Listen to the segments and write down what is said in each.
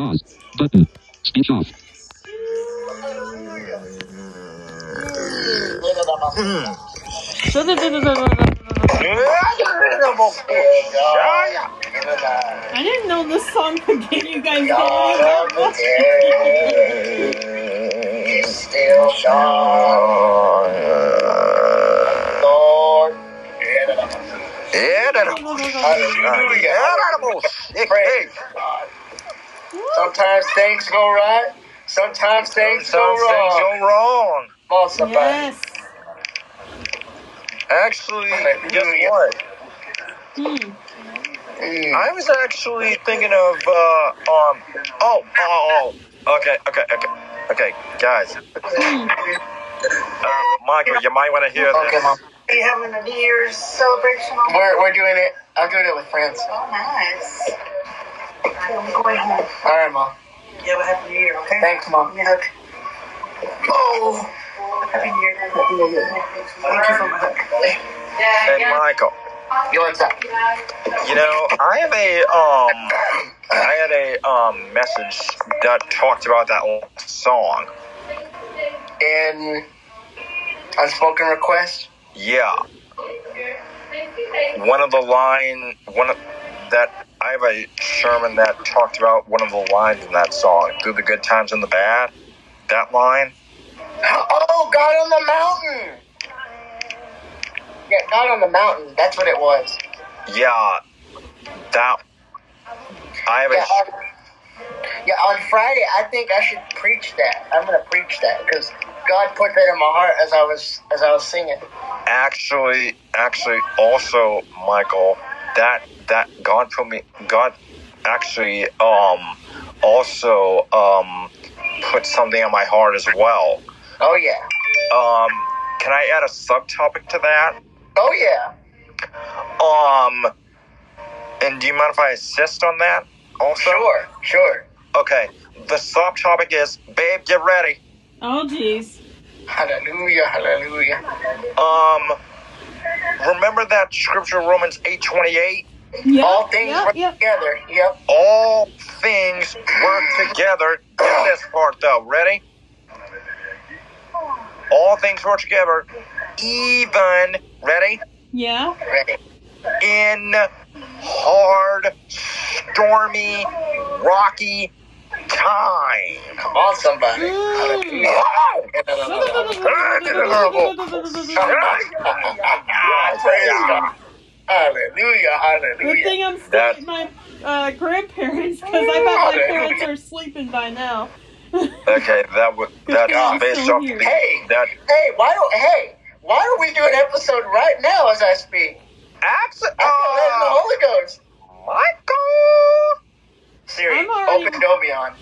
Pause. Button. Speech off. I didn't know this song could get you guys going that much. Still shine, Lord. Oh Praise God. Sometimes things go right. Sometimes things go Sometimes things wrong. go wrong. Come on, somebody. Yes. Actually, guess Hallelujah. what? Hmm. Mm. I was actually thinking of uh um oh oh oh okay okay okay okay guys. Hmm. Uh, Michael, you might want to hear Okay, this. Mom. Are you having a New Year's celebration? We're, we're doing it. I'm doing it with friends. Oh, nice. Okay, I'm going home. All right, Mom. You have a happy New Year, okay? Thanks, Mom. Give me a hug. Oh, happy New Year. Happy New Year. Thank you for my hug. Hey Michael, Yo, what's up? you know I have a um I had a um message that talked about that song. And unspoken request. Yeah. One of the line, one of that I have a sermon that talked about one of the lines in that song, "Through the good times and the bad." That line. Oh, God on the mountain. Yeah, God on the mountain. That's what it was. Yeah. That. I have Yeah, a. on, yeah, on Friday, I think I should preach that. I'm gonna preach that because God put that in my heart as I was as I was singing. Actually, actually, also, Michael, that that God put me. God actually um also um put something on my heart as well. Oh yeah. Um, can I add a subtopic to that? Oh yeah. Um, and do you mind if I assist on that also? Sure. Sure. Okay. The subtopic is, babe, get ready. Oh, jeez. Hallelujah. Hallelujah. Um, remember that scripture, Romans eight twenty eight. Yep. All things yep, work yep. together. Yep. All things work together. Get this part though. Ready? All things work together, even ready Yeah. Ready. in hard, stormy, rocky time. Come on, somebody. Mm. Praise God. Hallelujah. Hallelujah. Good thing I'm staying That- with my uh, grandparents because I bet my parents are sleeping by now. Okay, that would that's Yeah, based off the Hey. that Hey, why don't hey, why don't we do an episode right now as I speak? accent. I feel led in the Oh, Holy Ghost. Michael. Siri, I'm already- open Dobion.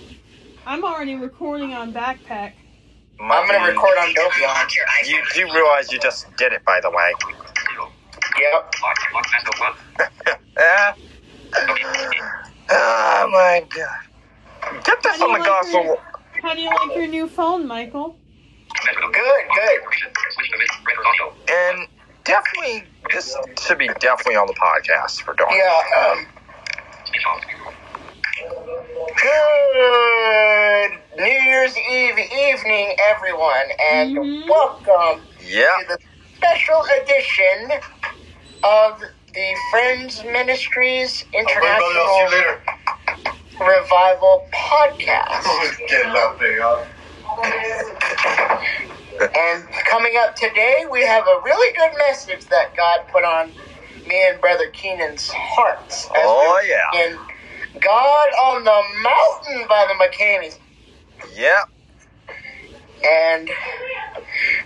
I'm already recording on Backpack. I'm gonna record on Dobion. You do realize you just did it, by the way. Yep. Eh? oh my god. Get this on the like gospel. your- How do you like your new phone, Michael? Good, good. And definitely, this should be definitely on the podcast for Dawn. Yeah. Um, good New Year's Eve evening, everyone, and Mhm. welcome Yeah. to the special edition of the Friends Ministries International Revival Podcast. And coming up today, we have a really good message that God put on me and Brother Keenan's hearts. as Oh, yeah. In God on the Mountain by the McCameys. Yeah. And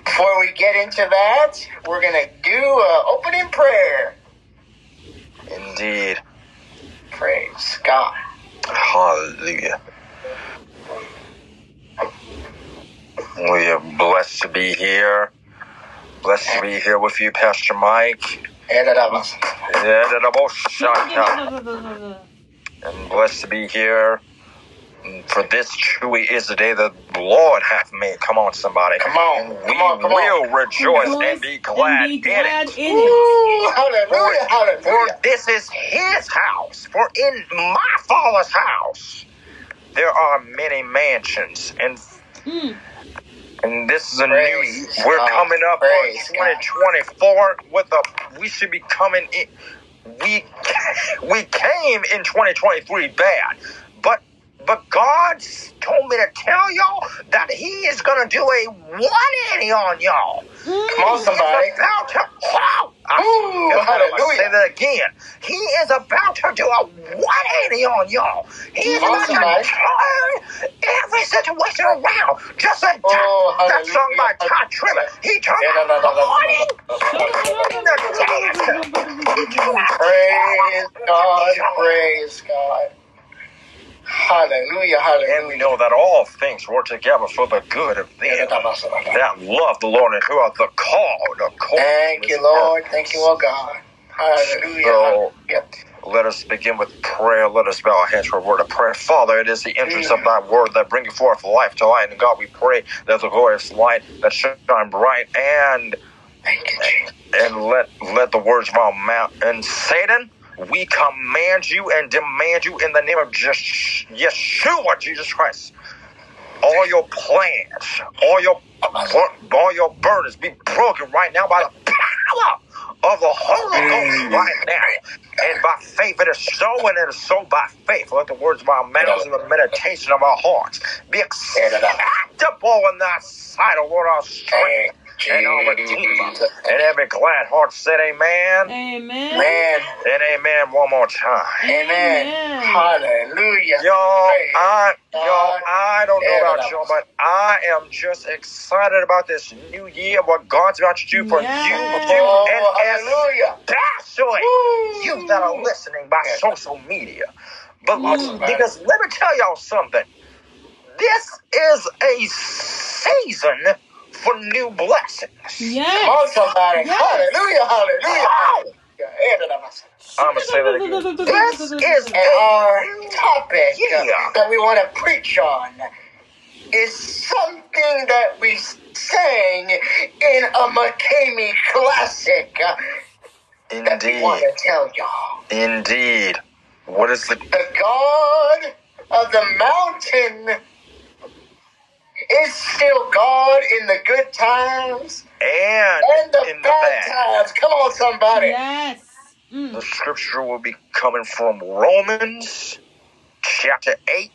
before we get into that, we're going to do an opening prayer. Indeed. Praise God. Hallelujah. We are blessed to be here. Blessed to be here with you, Pastor Mike. And blessed to be here. For this truly is the day that the Lord hath made. Come on, somebody. Come on, And come we on, come will on. rejoice and be glad, and be glad in it. in it. Ooh, hallelujah, For hallelujah. this is his house. For in my father's house there are many mansions, and Mm. and this is a Praise new. We're God. coming up Praise on 2024 with a. We should be coming in. We we came in 2023 bad, but but God told me to tell y'all that He is gonna do a 180 on y'all. Hmm. Come on, He's somebody. about to. Wow! I, Ooh, I'm gonna say that again. He is about to do a 180 on y'all. He is Come on, about to turn every situation around. Just like Oh, that, that song by Todd Tribbett. He turned Yeah, no, no, no, no, the morning Praise God. Praise God. Hallelujah. Hallelujah. And we know that all things work together for the good of them that love the Lord and who are the called according Thank you, Lord. Thank you, oh God. Hallelujah. So- Hallelujah. Let us begin with prayer. Let us bow our heads for a word of prayer. Father, it is the entrance of mm. thy word that bringeth forth life to light. And God, we pray that the glorious light that shine bright and Thank you, Jesus. and let let the words of our mouth and Satan, we command you and demand you in the name of just Yeshua, Jesus Christ. All your plans, all your all your burdens be broken right now by the power of the Holy Ghost mm. right now. And by faith it is so, and it is so by faith. Let the words of our mouths and the meditation of our hearts be uh, acceptable in thy sight, O Lord, our strength and our Redeemer. And every glad heart said amen. Amen. Man. And amen one more time. Amen. Amen. Hallelujah. Y'all, I, y'all, I don't know about y'all, but I am just excited about this new year, what God's about to do for Yes. you, Oh, you, and hallelujah. especially Woo. you that are listening by social media. But Mm. because let me tell y'all something, this is a season for new blessings. Come on, Yes. somebody. Yes. Hallelujah. Hallelujah. Wow. I'm gonna say that again. This is our topic Yeah. that we want to preach on is something that we sang in a McCamey classic uh, that we want Indeed, to tell y'all. indeed. What is the The God of the mountain is still God in the good times and and the in the bad bad? times. Come on, somebody. Yes. The Mm. scripture will be coming from Romans chapter 8,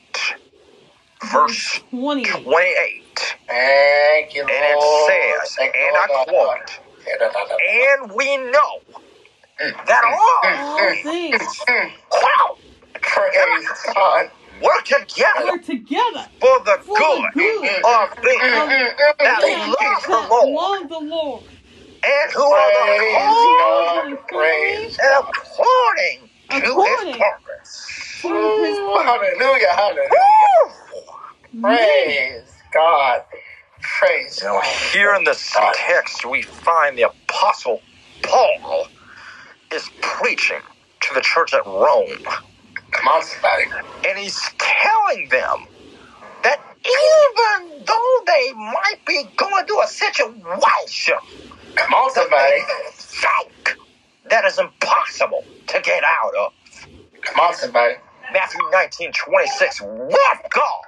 verse 28. 28. Thank you, Lord. And it says, Thank you, and I Lord. quote, And we know that all All things wow, Praise God. Work together work together for the for good the good of them that them love the that Lord love the Lord. and who are the Praise called Praise and according to his purpose. to his Ooh, Hallelujah. Hallelujah. Woo! Praise God. Praise You know, God. here in this text, we find the Apostle Paul is preaching to the church at Rome, Come on, somebody. and he's telling them that even though they might be going through a situation Come on, that somebody. they think that is impossible to get out of, Come on, somebody. Matthew 19, 26, with God.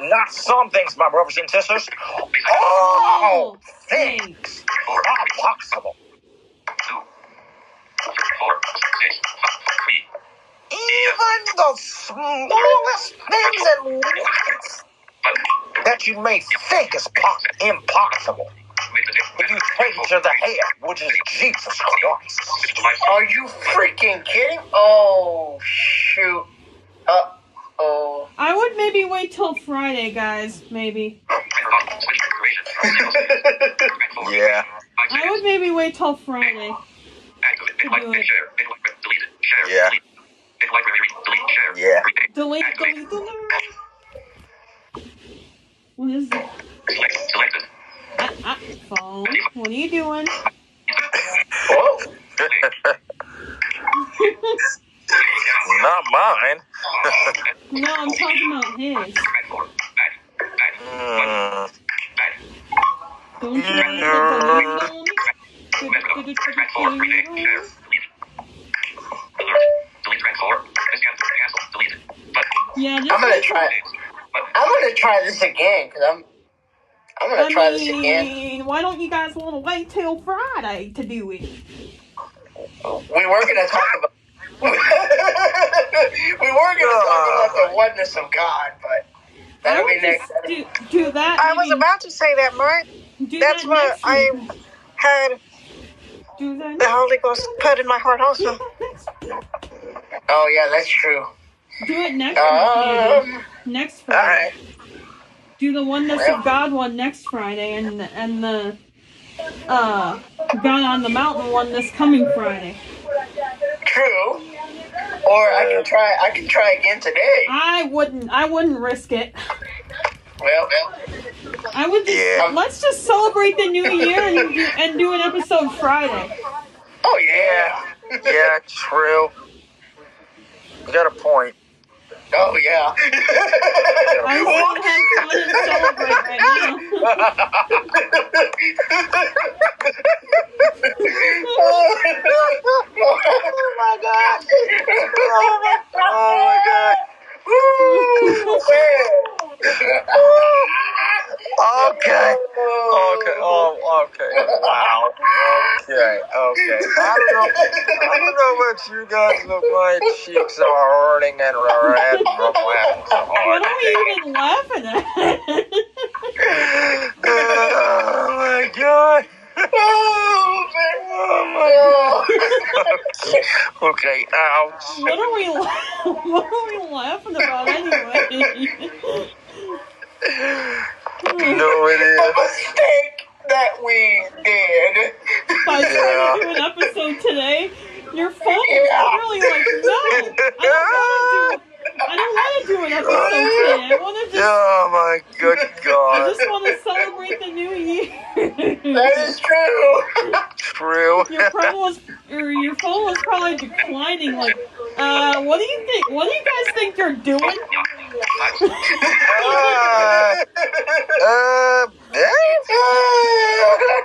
Not some things, my brothers and sisters. All things are possible. Even the smallest things in life that you may think is impossible. If you take to the head, which is Jesus Christ. Are you freaking kidding? Oh, shoot. Uh oh. I would maybe wait till Friday, guys. Maybe. Yeah. I would maybe wait till Friday. Yeah. Yeah. Delete, delete, delete. What is it? Ah, ah, phone. What are you doing? Whoa. Not mine. No, I'm talking about his. Mm. Don't you want to delete Yeah, just I'm gonna wait try. till- I'm gonna try this again because I'm. I'm gonna I try this again. mean, why don't you guys want to wait till Friday to do it? We were gonna talk about. we were gonna talk about the oneness of God, but I that'll would be next. just do, do that. I was maybe- about to say that, Mark. do That's that what next I week. had do that. The Holy Ghost put in my heart also. Oh yeah, that's true. Do it next. Um, Next Friday. right. Do the oneness Well. of God one next Friday, and and the uh God on the Mountain one this coming Friday. True. Or I can try. I can try again today. I wouldn't. I wouldn't risk it. Well, well. I would just Yeah. let's just celebrate the new year and do, and do an episode Friday. Oh yeah. Yeah, true. You got a point. Oh yeah. I want to have fun and celebrate right now. Oh, oh my god. Oh my god. Okay. Okay. Oh, okay. Wow. Okay. Okay. I don't know. I don't know what you guys look. My cheeks are hurting and red from laughing so What are we even laughing at? Oh my god. Oh, okay. Ouch. what are we What are we laughing about anyway? No, it A mistake that we did. By trying Yeah. to do an episode today, your phone is Yeah. really like, no, I don't want to do. I don't want to do an episode today. I want to just. Oh my good god! I just want to celebrate the new year. That is true. True. your phone was, or your phone was probably declining. Like, uh, what do you think? What do you guys think you're doing? Uh, uh,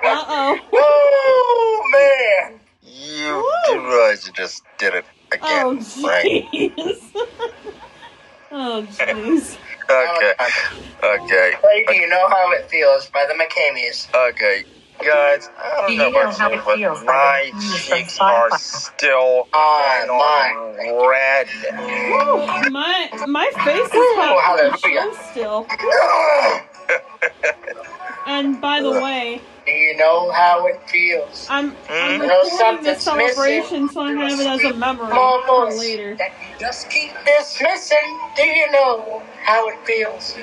Uh oh. oh man. You realize just did it Oh again, right? jeez. oh jeez. Okay, okay, Play Do You Know How It Feels by the McCameys. okay. Guys, I don't know about you, but my cheeks are still Oh my. red. Woo, my my face is hot hallelujah. still. And by the way, Do you know how it feels? I'm I'm Hmm? You know recording the something's celebration, so I have it as a memory for later. That you just keep dismissing. Do you know how it feels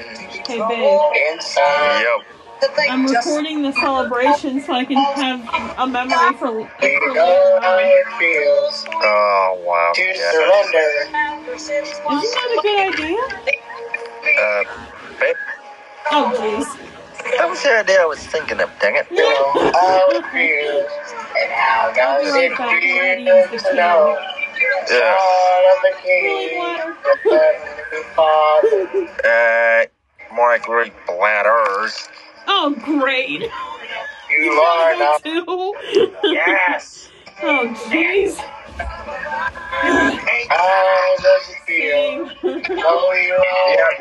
Hey babe, inside? Yep. I'm recording the celebration so I can have a memory for, Do for you know later. it feels Oh wow. to Yeah. surrender? Isn't that a good idea? Uh, babe, Oh jeez. That was the idea I was thinking of. Dang it. You know feels and how does it feel gonna use the to know? Yeah. God of the Really, the Uh, more like great bladders. Oh great. You are not. too? Yes. Oh jeez. How does it feel? Same. Know you are.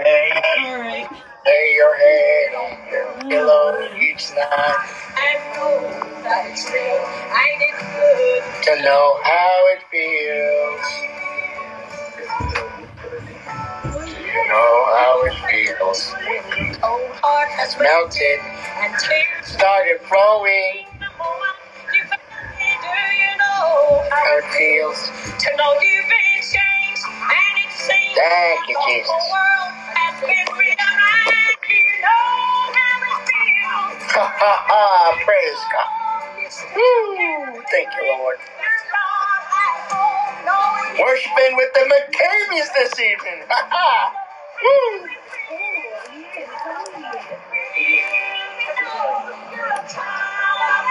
All right. Lay your head on your pillow each night to know how it feels. Do you know how it feels. Melted, started flowing. How it feels. To know you've been changed and it seems Thank you, Jesus. whole world has been realigned. You oh, know how it feels. Ha ha ha! Praise God. Woo. Thank you, Lord. Worshiping with the McCameys this evening. Ha ha! Woo.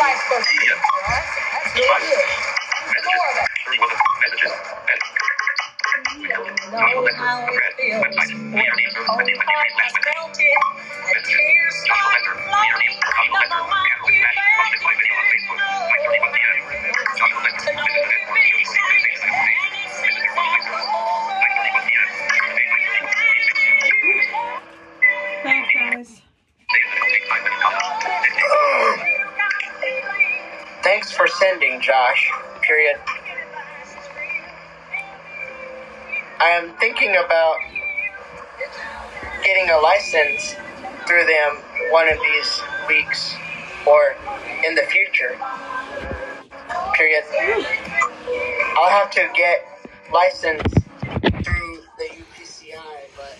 life book. That's really good. More of it. know how it. Feels when your cold thinking about getting a license through them one of these weeks or in the future. Period. I'll have to get licensed through the UPCI, but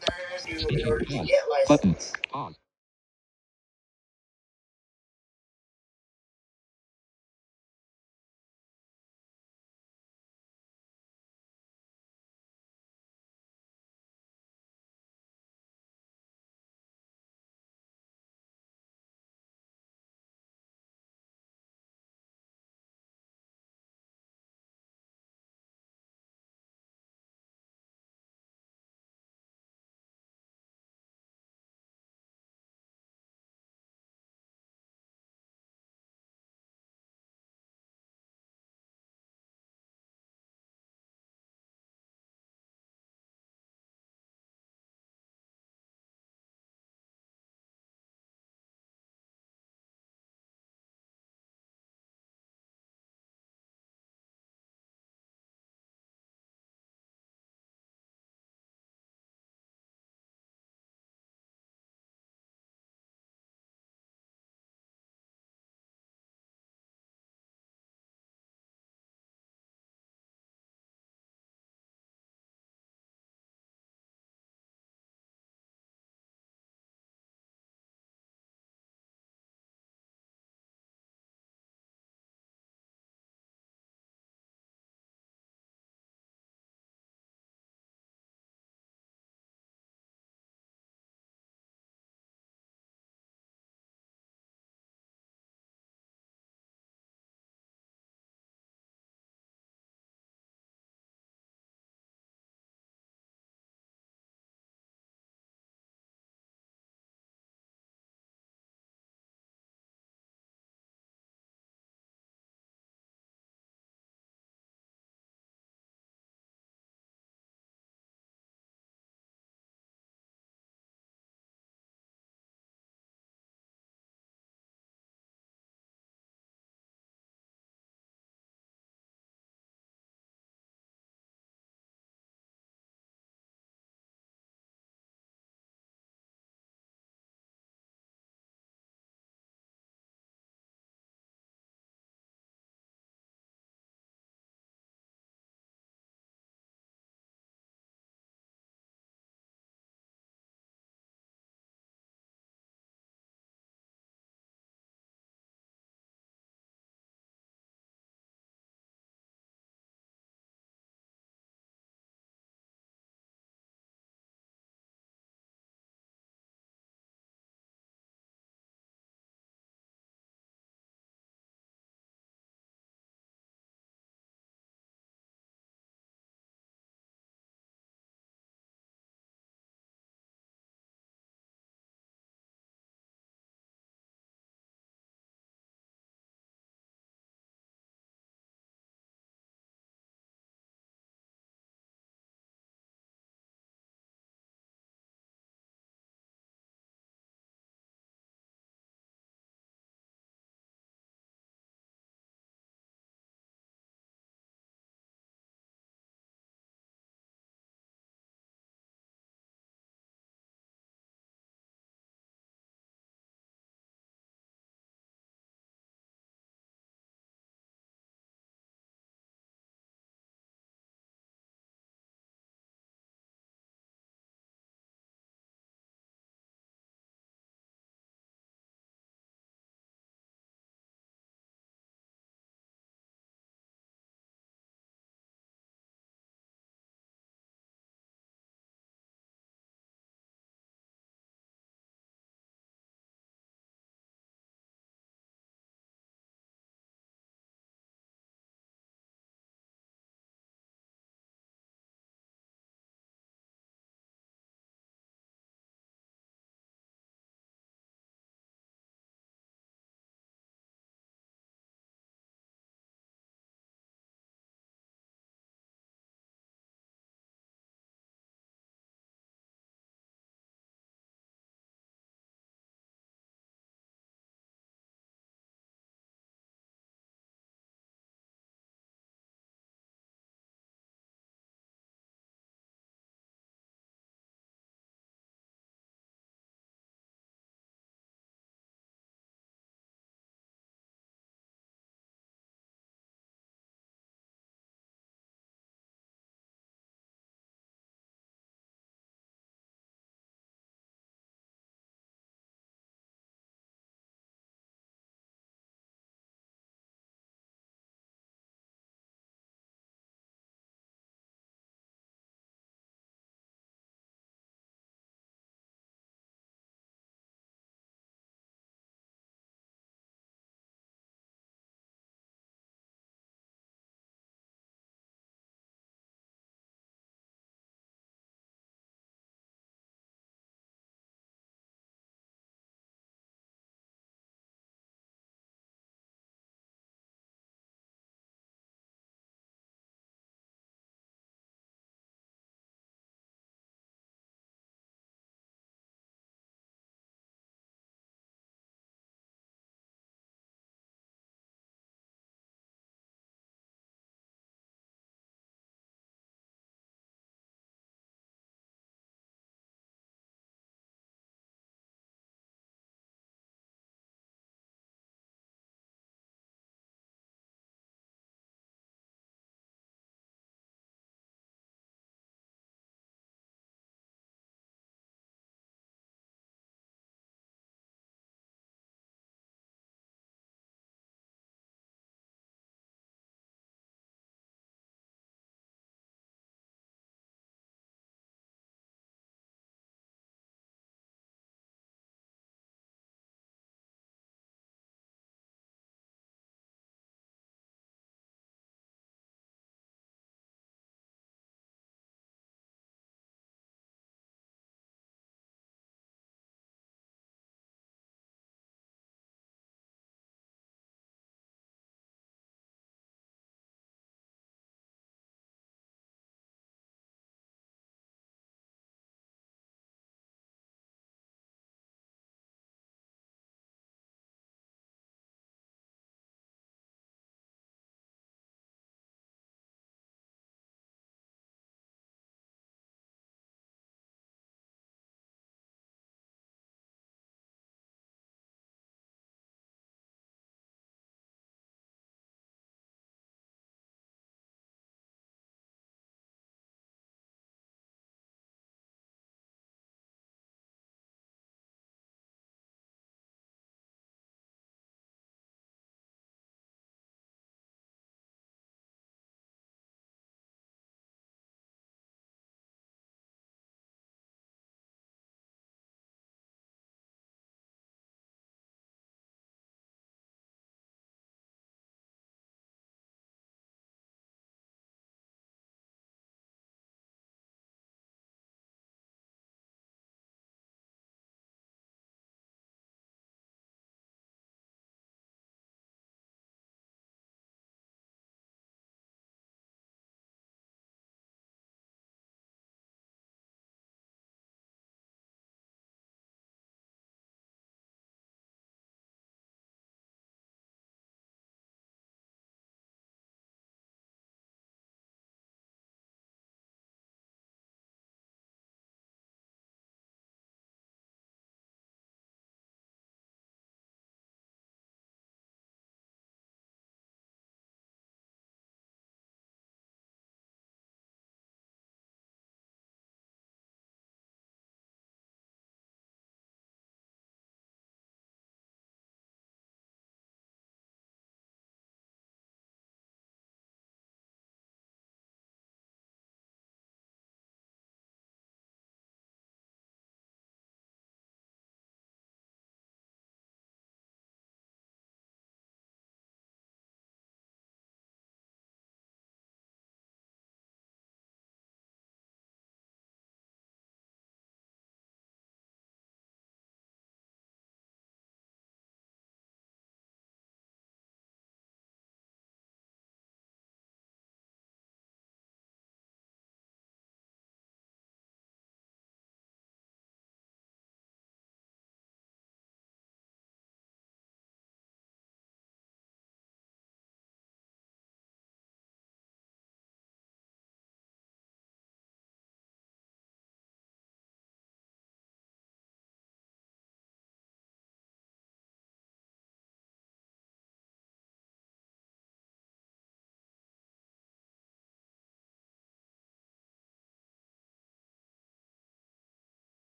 there's in order to get Button. licensed. Pause.